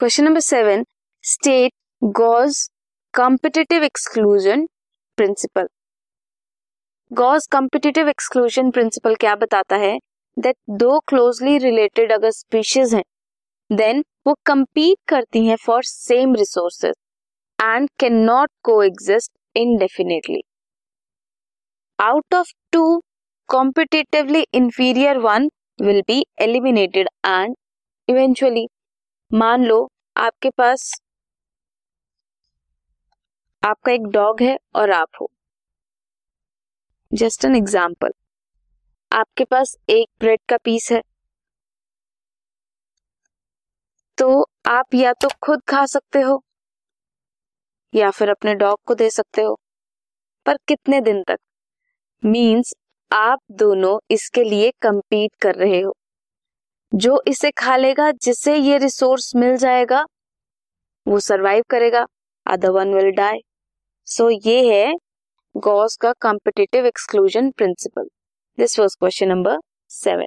Question number seven state Gause competitive exclusion principle Gause competitive exclusion principle क्या बताता है? That दो closely related अगर स्पीशीज हैं देन वो compete करती हैं for same resources and can not coexist indefinitely out of two competitively inferior one will be eliminated and eventually मान लो, आपके पास आपका एक डॉग है और आप हो। Just an example. आपके पास एक ब्रेड का पीस है। तो आप या तो खुद खा सकते हो, या फिर अपने डॉग को दे सकते हो। पर कितने दिन तक? मींस आप दोनों इसके लिए कंपीट कर रहे हो। जो इसे खा लेगा, जिसे ये रिसोर्स मिल जाएगा, वो सरवाइव करेगा। Other one will die so ये है गॉस का competitive exclusion principle this was question number seven